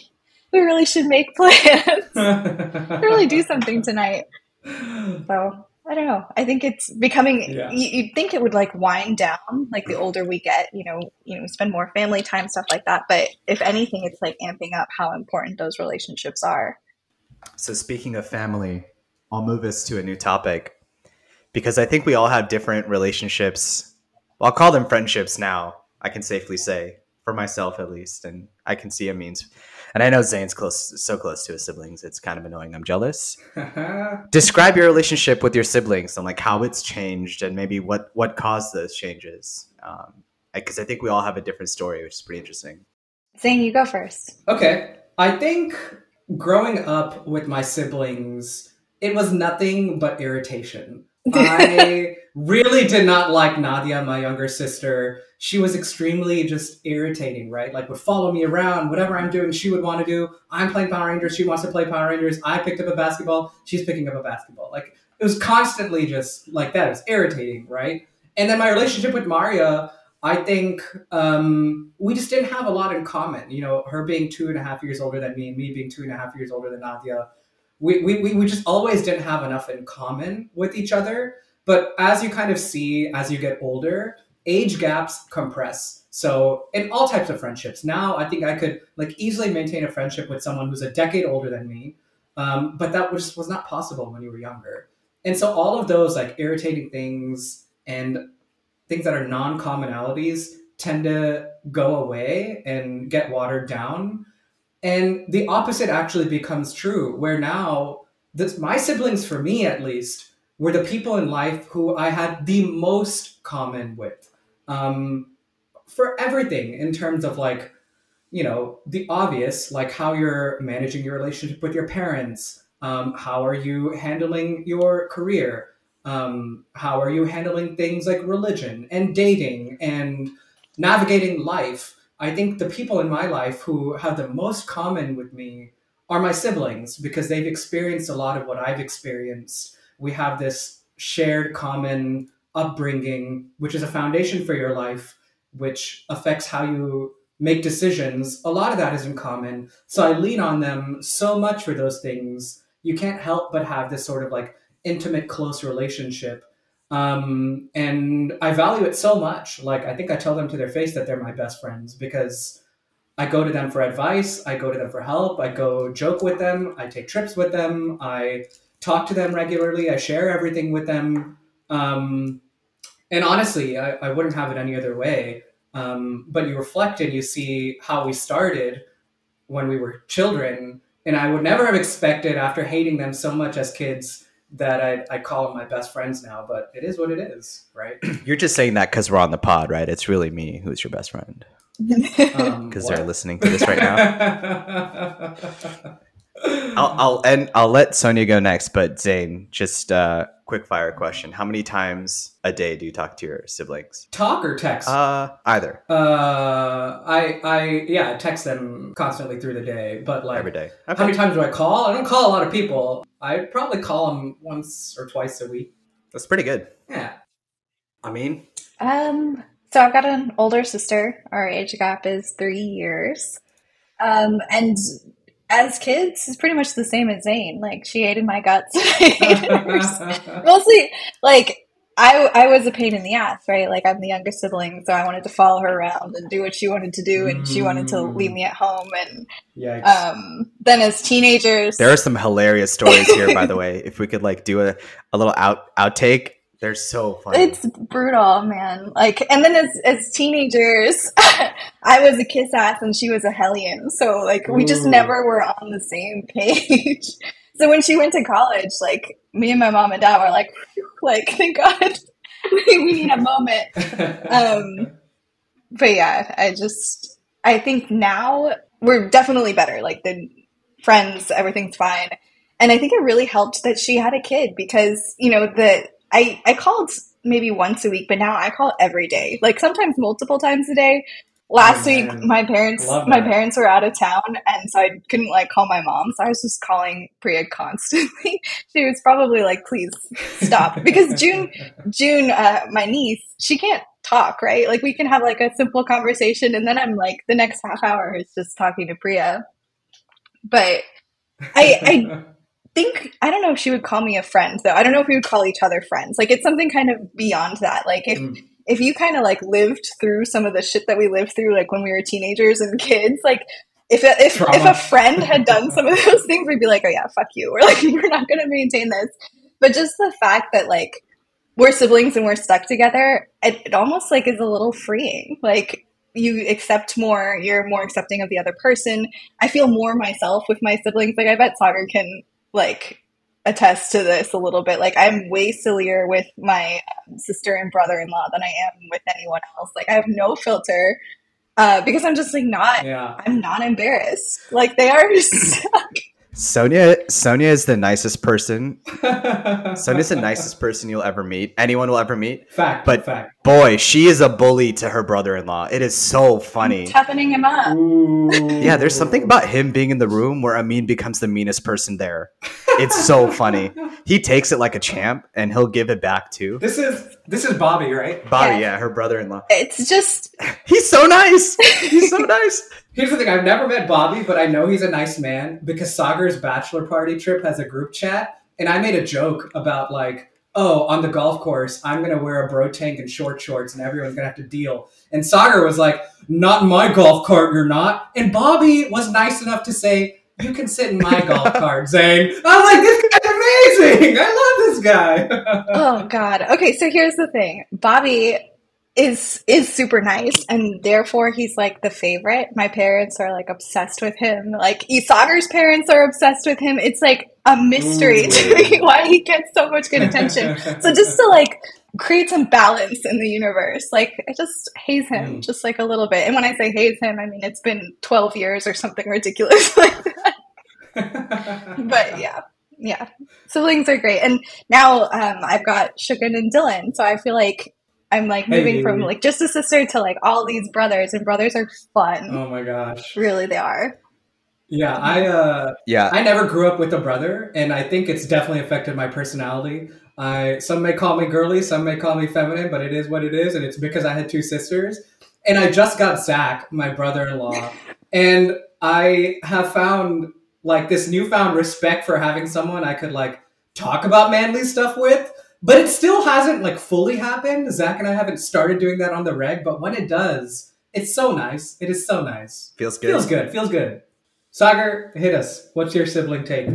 we really should make plans really do something tonight so I don't know. I think it's becoming. Yeah. You, you'd think it would like wind down, like the older we get. You know, you know, spend more family time, stuff like that. But if anything, it's like amping up how important those relationships are. So speaking of family, I'll move us to a new topic because I think we all have different relationships. Well, I'll call them friendships now. I can safely say for myself at least, and I can see Amin's. And I know Zane's close, so close to his siblings. It's kind of annoying. I'm jealous. Describe your relationship with your siblings and like how it's changed, and maybe what what caused those changes. Because um, I think we all have a different story, which is pretty interesting. Zane, you go first. Okay, I think growing up with my siblings, it was nothing but irritation. I really did not like Nadia, my younger sister. She was extremely just irritating, right? Like would follow me around, whatever I'm doing, she would want to do. I'm playing Power Rangers, she wants to play Power Rangers. I picked up a basketball, she's picking up a basketball. Like it was constantly just like that. It was irritating, right? And then my relationship with Maria, I think um, we just didn't have a lot in common. You know, her being two and a half years older than me, me being two and a half years older than Nadia. We, we, we just always didn't have enough in common with each other. But as you kind of see as you get older, age gaps compress. So in all types of friendships, now I think I could like easily maintain a friendship with someone who's a decade older than me. Um, but that was was not possible when you were younger. And so all of those like irritating things and things that are non commonalities tend to go away and get watered down. And the opposite actually becomes true, where now this, my siblings, for me at least, were the people in life who I had the most common with um, for everything in terms of like, you know, the obvious, like how you're managing your relationship with your parents, um, how are you handling your career, um, how are you handling things like religion and dating and navigating life? I think the people in my life who have the most common with me are my siblings because they've experienced a lot of what I've experienced. We have this shared common upbringing, which is a foundation for your life, which affects how you make decisions. A lot of that is in common. So I lean on them so much for those things. You can't help but have this sort of like intimate, close relationship. Um, and I value it so much. Like, I think I tell them to their face that they're my best friends because I go to them for advice, I go to them for help, I go joke with them, I take trips with them, I talk to them regularly, I share everything with them. Um, and honestly, I, I, wouldn't have it any other way. Um, but you reflect and you see how we started when we were children. And I would never have expected, after hating them so much as kids, that I, I call them my best friends now, but it is what it is, right? You're just saying that because we're on the pod, right? It's really me who's your best friend. Because um, they're listening to this right now. I'll, I'll and I'll let Sonia go next, but Zane, just uh, quick fire question: How many times a day do you talk to your siblings? Talk or text? Uh, either. Uh, I I yeah, I text them constantly through the day, but like every day. Okay. How many times do I call? I don't call a lot of people. I probably call them once or twice a week. That's pretty good. Yeah. I mean, um, so I've got an older sister. Our age gap is three years. Um, and as kids, it's pretty much the same as Zane. Like she hated my guts. Mostly, like I I was a pain in the ass, right? Like I'm the youngest sibling, so I wanted to follow her around and do what she wanted to do, and she wanted to leave me at home. And Yikes. um, then as teenagers, there are some hilarious stories here, by the way. If we could like do a, a little out outtake they're so funny. It's brutal, man. Like, and then as as teenagers, I was a kiss ass and she was a hellion. So like, we just never were on the same page. so when she went to college, like me and my mom and dad were like, like, thank God, we, we need a moment. um, but yeah, I just, I think now we're definitely better. Like the friends, everything's fine. And I think it really helped that she had a kid because, you know, the I, I called maybe once a week, but now I call every day, like sometimes multiple times a day. Last oh, week, my parents my parents were out of town, and so I couldn't like call my mom. So I was just calling Priya constantly. she was probably like, "Please stop," because June June, uh, my niece, she can't talk, right? Like we can have like a simple conversation, and then I'm like the next half hour is just talking to Priya. But I I think I don't know if she would call me a friend though. I don't know if we would call each other friends. Like it's something kind of beyond that. Like if mm. if you kind of like lived through some of the shit that we lived through like when we were teenagers and kids, like if a, if, Trauma. if a friend had done some of those things, we'd be like, oh yeah, fuck you. We're like, we're not going to maintain this. But just the fact that like we're siblings and we're stuck together, it, it almost like is a little freeing. Like you accept more, you're more accepting of the other person. I feel more myself with my siblings. Like I bet Sagar can like attest to this a little bit. Like I'm way sillier with my um, sister and brother-in-law than I am with anyone else. Like I have no filter uh, because I'm just like not. Yeah. I'm not embarrassed. Like they are. Sonia Sonia is the nicest person. Sonia's the nicest person you'll ever meet. Anyone will ever meet. fact, But- fact. Boy, she is a bully to her brother-in-law. It is so funny. toughening him up. Ooh. Yeah, there's something about him being in the room where Amin becomes the meanest person there. It's so funny. He takes it like a champ and he'll give it back too. This is this is Bobby, right? Bobby, Yeah. yeah, her brother-in-law. It's just He's so nice. He's so nice. Here's the thing: I've never met Bobby, but I know he's a nice man because Sagar's bachelor party trip has a group chat, and I made a joke about like, oh, on the golf course, I'm gonna wear a bro tank and short shorts, and everyone's gonna have to deal. And Sagar was like, "Not in my golf cart, you're not." And Bobby was nice enough to say, "You can sit in my golf cart, Zane." I was like, "This guy's amazing! I love this guy." oh god. Okay, so here's the thing. Bobby is is super nice and therefore he's like the favorite. My parents are like obsessed with him. Like Isagar's parents are obsessed with him. It's like a mystery to me why he gets so much good attention. So just to like create some balance in the universe, like I just haze him Mm. just like a little bit. And when I say haze him, I mean it's been 12 years or something ridiculous like that. But yeah, yeah, siblings are great. And now um, I've got Shugun and Dylan, so I feel like I'm like moving Hey. from like just a sister to like all these brothers, and brothers are fun. oh my gosh! Really, they are. Yeah, I uh, Yeah. I never grew up with a brother, and I think it's definitely affected my personality. I some may call me girly, some may call me feminine, but it is what it is, and it's because I had two sisters. And I just got Zach, my brother-in-law, and I have found like this newfound respect for having someone I could like talk about manly stuff with. But it still hasn't like fully happened. Zach and I haven't started doing that on the reg, but when it does, it's so nice. It is so nice. Feels good. Feels good. Feels good. Sagar, hit us. What's your sibling take?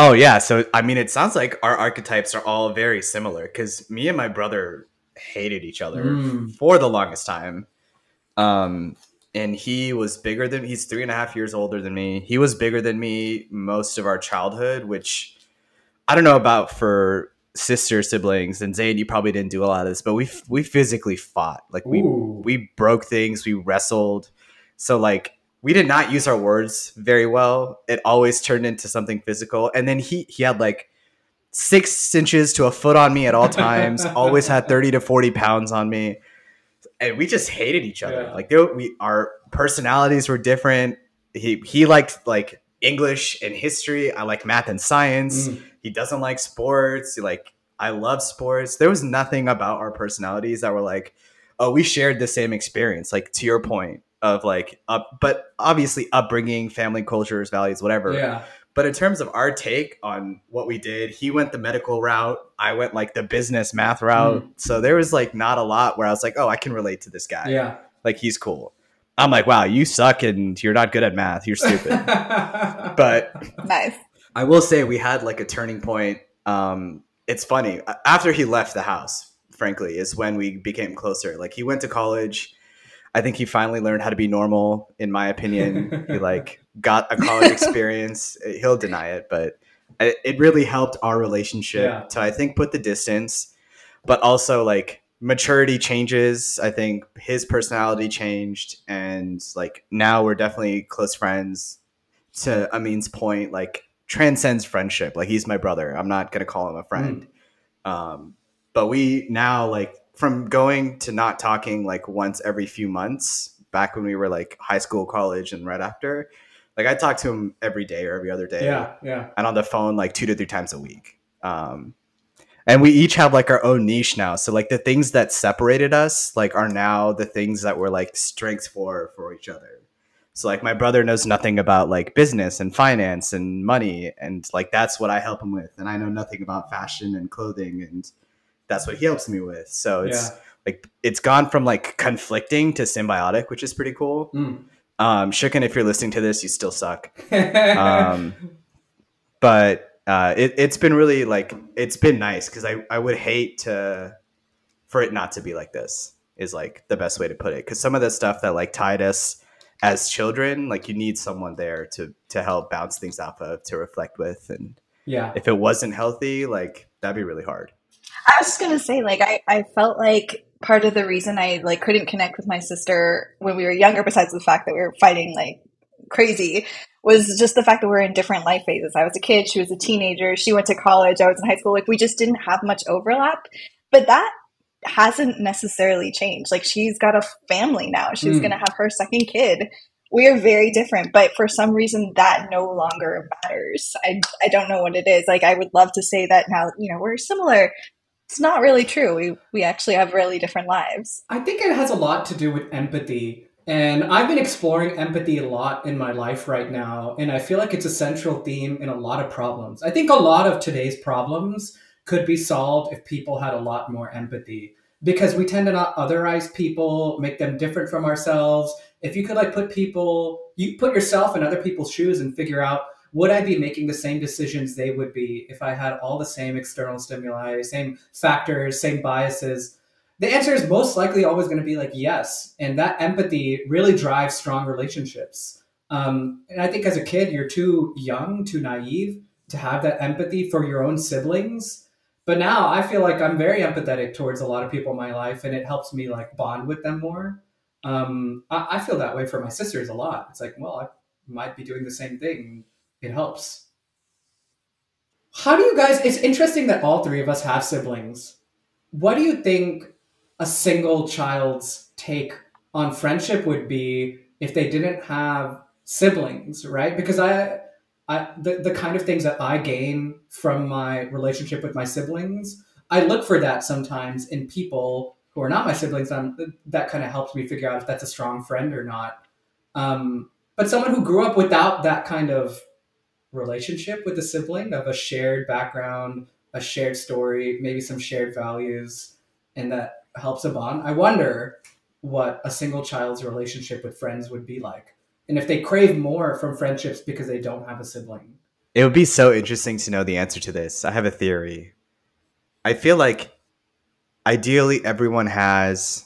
Oh yeah, so I mean, it sounds like our archetypes are all very similar because me and my brother hated each other Mm. for the longest time. Um, and he was bigger than he's three and a half years older than me. He was bigger than me most of our childhood, which I don't know about for sister siblings. And Zane, you probably didn't do a lot of this, but we we physically fought. Like we Ooh. we broke things, we wrestled. So like we did not use our words very well. It always turned into something physical. And then he he had like six inches to a foot on me at all times. always had thirty to forty pounds on me, and we just hated each other. Yeah. Like there, we our personalities were different. He he liked like English and history. I like math and science. Mm. He doesn't like sports. He like I love sports. There was nothing about our personalities that were like, oh, we shared the same experience. Like to your point of like up, but obviously upbringing, family cultures, values, whatever. Yeah. But in terms of our take on what we did, he went the medical route. I went like the business math route. So there was like not a lot where I was like, oh, I can relate to this guy. Yeah. Like he's cool. I'm like, wow, you suck and you're not good at math. You're stupid. but Nice. I will say we had like a turning point. Um, it's funny. After he left the house, frankly, is when we became closer. Like he went to college. I think he finally learned how to be normal, in my opinion. he like got a college experience. He'll deny it, but it really helped our relationship Yeah. to I think put the distance, but also like maturity changes. I think his personality changed, and like now we're definitely close friends. To Amin's point, like transcends friendship. Like he's my brother. I'm not gonna call him a friend. Um, but we now like from going to not talking like once every few months back when we were like high school, college, and right after. Like I talk to him every day or every other day yeah. Yeah. and on the phone like two to three times a week. Um, and we each have like our own niche now. So like the things that separated us like are now the things that we're like strengths for for each other. So like my brother knows nothing about like business and finance and money and like that's what I help him with. And I know nothing about fashion and clothing and that's what he helps me with. So it's Yeah. like it's gone from like conflicting to symbiotic, which is pretty cool. Mm. Um, if you're listening to this, you still suck. Um, but uh, it, it's been really like it's been nice because I, I would hate to for it not to be like this is like the best way to put it because some of the stuff that like tied us as children like you need someone there to to help bounce things off of to reflect with and yeah. if it wasn't healthy like that'd be really hard I was just gonna say, like, I, I felt like part of the reason I like couldn't connect with my sister when we were younger, besides the fact that we were fighting like crazy, was just the fact that we're in different life phases. I was a kid, she was a teenager, she went to college, I was in high school. Like, we just didn't have much overlap. But that hasn't necessarily changed. Like, she's got a family now. She's Mm. gonna have her second kid. We are very different, but for some reason that no longer matters. I, I don't know what it is. Like I would love to say that now, you know, we're similar, it's not really true. We we actually have really different lives. I think it has a lot to do with empathy. And I've been exploring empathy a lot in my life right now. And I feel like it's a central theme in a lot of problems. I think a lot of today's problems could be solved if people had a lot more empathy. Because we tend to not otherize people, make them different from ourselves. If you could like put people, you put yourself in other people's shoes and figure out would I be making the same decisions they would be if I had all the same external stimuli, same factors, same biases? The answer is most likely always going to be like yes. And that empathy really drives strong relationships. Um, and I think as a kid, you're too young, too naive to have that empathy for your own siblings. But now I feel like I'm very empathetic towards a lot of people in my life, and it helps me like bond with them more. Um, I, I feel that way for my sisters a lot. It's like, well, I might be doing the same thing. It helps. How do you guys? It's interesting that all three of us have siblings. What do you think a single child's take on friendship would be if they didn't have siblings, right? Because I, I the, the kind of things that I gain from my relationship with my siblings, I look for that sometimes in people who are not my siblings. Um, that kind of helps me figure out if that's a strong friend or not. Um, but someone who grew up without that kind of relationship with a sibling of a shared background, a shared story, maybe some shared values, and that helps a bond. I wonder what a single child's relationship with friends would be like. And if they crave more from friendships because they don't have a sibling. It would be so interesting to know the answer to this. I have a theory. I feel like ideally everyone has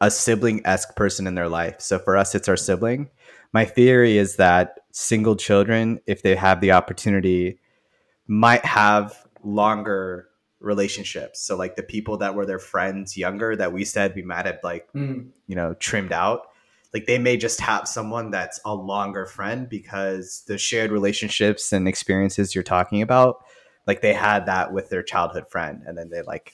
a sibling esque person in their life. So for us, it's our sibling. My theory is that single children, if they have the opportunity, might have longer relationships. So like the people that were their friends younger that we said we might have like Mm, you know trimmed out like they may just have someone that's a longer friend because the shared relationships and experiences you're talking about like they had that with their childhood friend. And then they like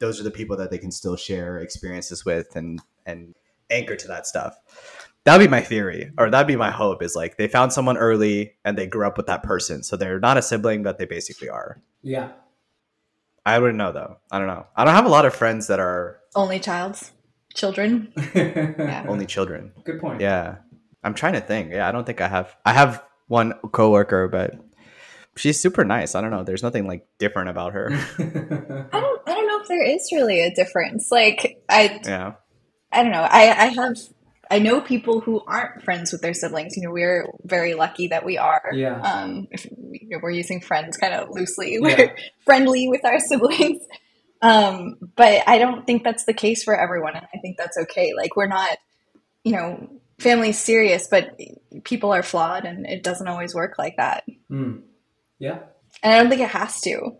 those are the people that they can still share experiences with and and anchor to that stuff that'd be my theory or that'd be my hope is like they found someone early and they grew up with that person so they're not a sibling but they basically are yeah. i wouldn't know though i don't know i don't have a lot of friends that are Only childs, children. yeah. only children Good point. Yeah. I'm trying to think. Yeah, I don't think I have. I have one coworker, but she's super nice. I don't know. There's nothing like different about her. I don't I don't know if there is really a difference. Like I Yeah. I don't know. I I have I know people who aren't friends with their siblings. You know, we're very lucky that we are. Yeah. Um, if we- we're using friends kind of loosely, Yeah. we're friendly with our siblings. Um, but I don't think that's the case for everyone, and I think that's okay. Like we're not, you know, family's serious, but people are flawed, and it doesn't always work like that. Mm. Yeah. And I don't think it has to.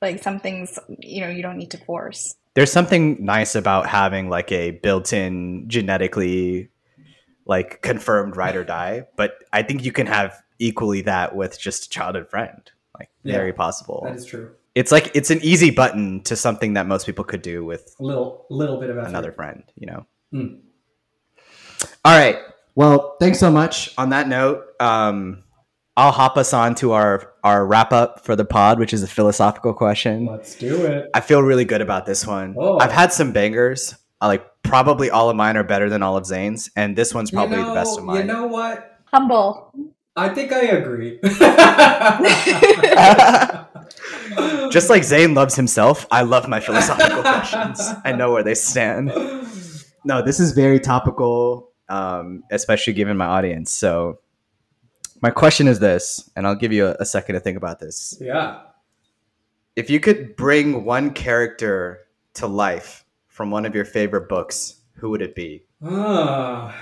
Like some things, you know, you don't need to force. There's something nice about having like a built-in genetically like confirmed ride or die, but I think you can have equally that with just a childhood friend. Like Yeah. very possible. That is true. It's like it's an easy button to something that most people could do with A little little bit of effort. another friend, you know. Hmm. All right. Well, thanks so much. On that note, um, I'll hop us on to our our wrap up for the pod, which is a philosophical question. Let's do it. I feel really good about this one. Oh. I've had some bangers. I like probably all of mine are better than all of Zane's, and this one's probably you know, the best of mine. You know what? Humble. I think I agree. Just like Zane loves himself, I love my philosophical questions. I know where they stand. No, this is very topical. um, especially given my audience. So, my question is this, and I'll give you a, a second to think about this. Yeah. If you could bring one character to life from one of your favorite books, who would it be? Ah.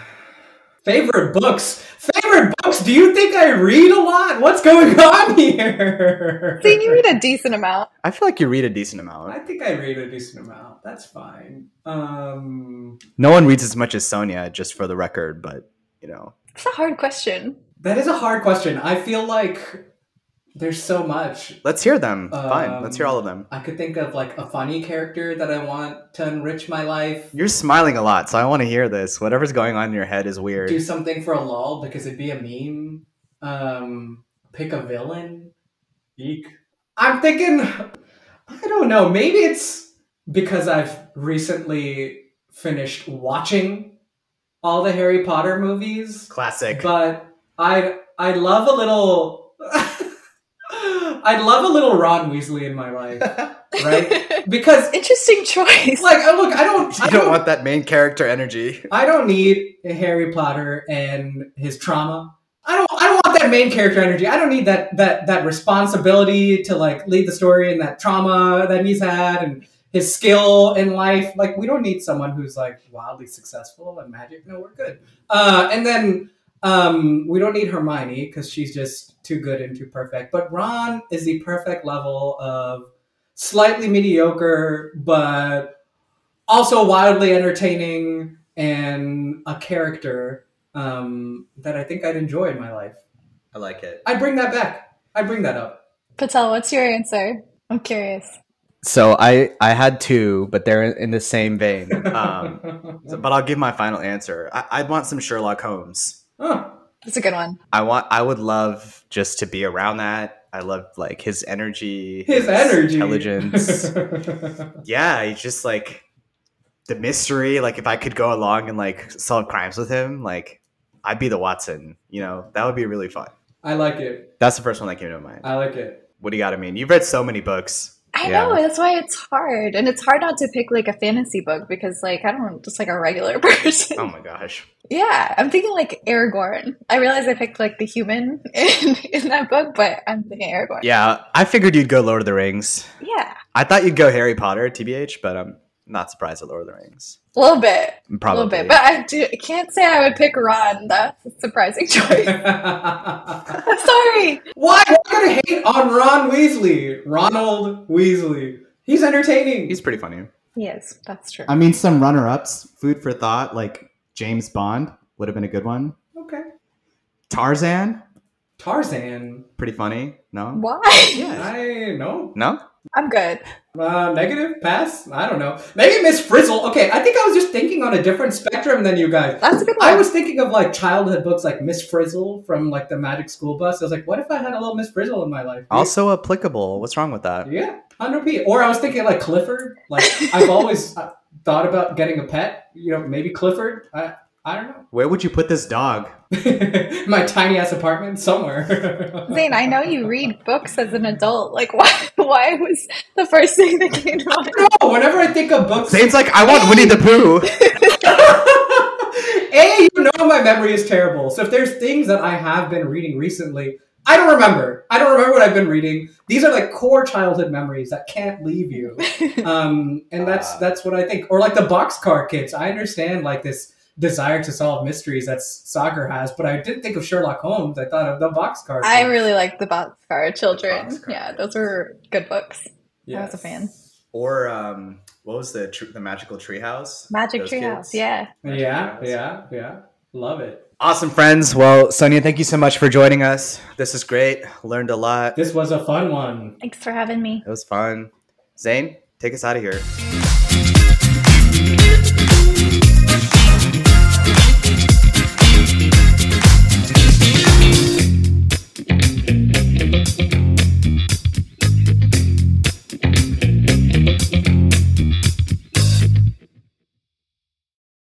favorite books. Favorite books. Do you think I read a lot? What's going on here? See, you read a decent amount. I feel like you read a decent amount. I think I read a decent amount. That's fine. Um, No one reads as much as Sonia, just for the record, but you know. It's a hard question. That is a hard question. I feel like there's so much. Let's hear them. Fine, let's hear all of them. I could think of like a funny character that I want to enrich my life. You're smiling a lot, so I want to hear this. Whatever's going on in your head is weird. Do something for a lull because it'd be a meme. Um, pick a villain. Eek. I'm thinking. I don't know. Maybe it's because I've recently finished watching all the Harry Potter movies. Classic. But I I love a little I love a little Ron Weasley in my life, right? Because Interesting choice. like look, I don't I you don't want that main character energy. I don't need Harry Potter and his trauma. I don't I don't want that main character energy. I don't need that that that responsibility to like lead the story and that trauma that he's had and his skill in life. Like we don't need someone who's like wildly successful and magic. No, we're good. Uh, and then um, we don't need Hermione because she's just too good and too perfect. But Ron is the perfect level of slightly mediocre, but also wildly entertaining and a character um, that I think I'd enjoy in my life. I like it. I bring that back. I bring that up. Patel, what's your answer? I'm curious. So I I had two, but they're in the same vein. Um, so- but I'll give my final answer. I, I'd want some Sherlock Holmes. Huh. That's a good one. I want. I would love just to be around that. I love like his energy, His energy, intelligence. yeah, he's just like the mystery. Like if I could go along and like solve crimes with him, like I'd be the Watson. You know, that would be really fun. I like it. That's the first one that came to mind. I like it. What do you got? I mean, you've read so many books. I Yeah. know, that's why it's hard. And it's hard not to pick like a fantasy book because like I don't just like a regular person. Oh my gosh. Yeah, I'm thinking like Aragorn. I realize I picked like the human in, in that book, but I'm thinking Aragorn. Yeah, I figured you'd go Lord of the Rings. Yeah, I thought you'd go Harry Potter, TBH, but I'm not surprised at Lord of the Rings. a little bit. Probably. A little bit. But I do, I can't say I would pick Ron. That's a surprising choice. Sorry. Why I'm sorry. why gotta hate on Ron Weasley? Ronald Weasley. He's entertaining. He's pretty funny. Yes, that's true. I mean, some runner-ups, food for thought, like James Bond would have been a good one. okay. Tarzan, Tarzan. Pretty funny. No? Why? Yeah. I know. No? I'm good. Uh, negative pass. I don't know. Maybe Miss Frizzle. Okay, I think I was just thinking on a different spectrum than you guys. That's a good one. I was thinking of like childhood books like Miss Frizzle from like the Magic School Bus. I was like, what if I had a little Miss Frizzle in my life? Also applicable. What's wrong with that? yeah, hundred p. Or I was thinking like Clifford. Like I've always uh, thought about getting a pet. You know, maybe Clifford. I I don't know. where would you put this dog? my tiny ass apartment somewhere. Zane, I know you read books as an adult. Like, why? Why was the first thing that came to mind? no, whenever I think of books, Zane's like, I want Winnie the Pooh. A, you know my memory is terrible. So if there's things that I have been reading recently, I don't remember. I don't remember what I've been reading. These are like core childhood memories that can't leave you. Um, and that's Ah. that's what I think. Or like the boxcar kids. I understand like this desire to solve mysteries that Sagar has, but I didn't think of Sherlock Holmes. I thought of the boxcar. I kids. really like the Boxcar Children. Boxcar Yeah, those were good books. I was a fan. or um, what was the tr- the magical treehouse? Magic Those Treehouse. kids? Yeah. Yeah, yeah, yeah. Love it. Awesome, friends. Well, Sonia, thank you so much for joining us. This is great. Learned a lot. This was a fun one. Thanks for having me. It was fun. Zane, take us out of here.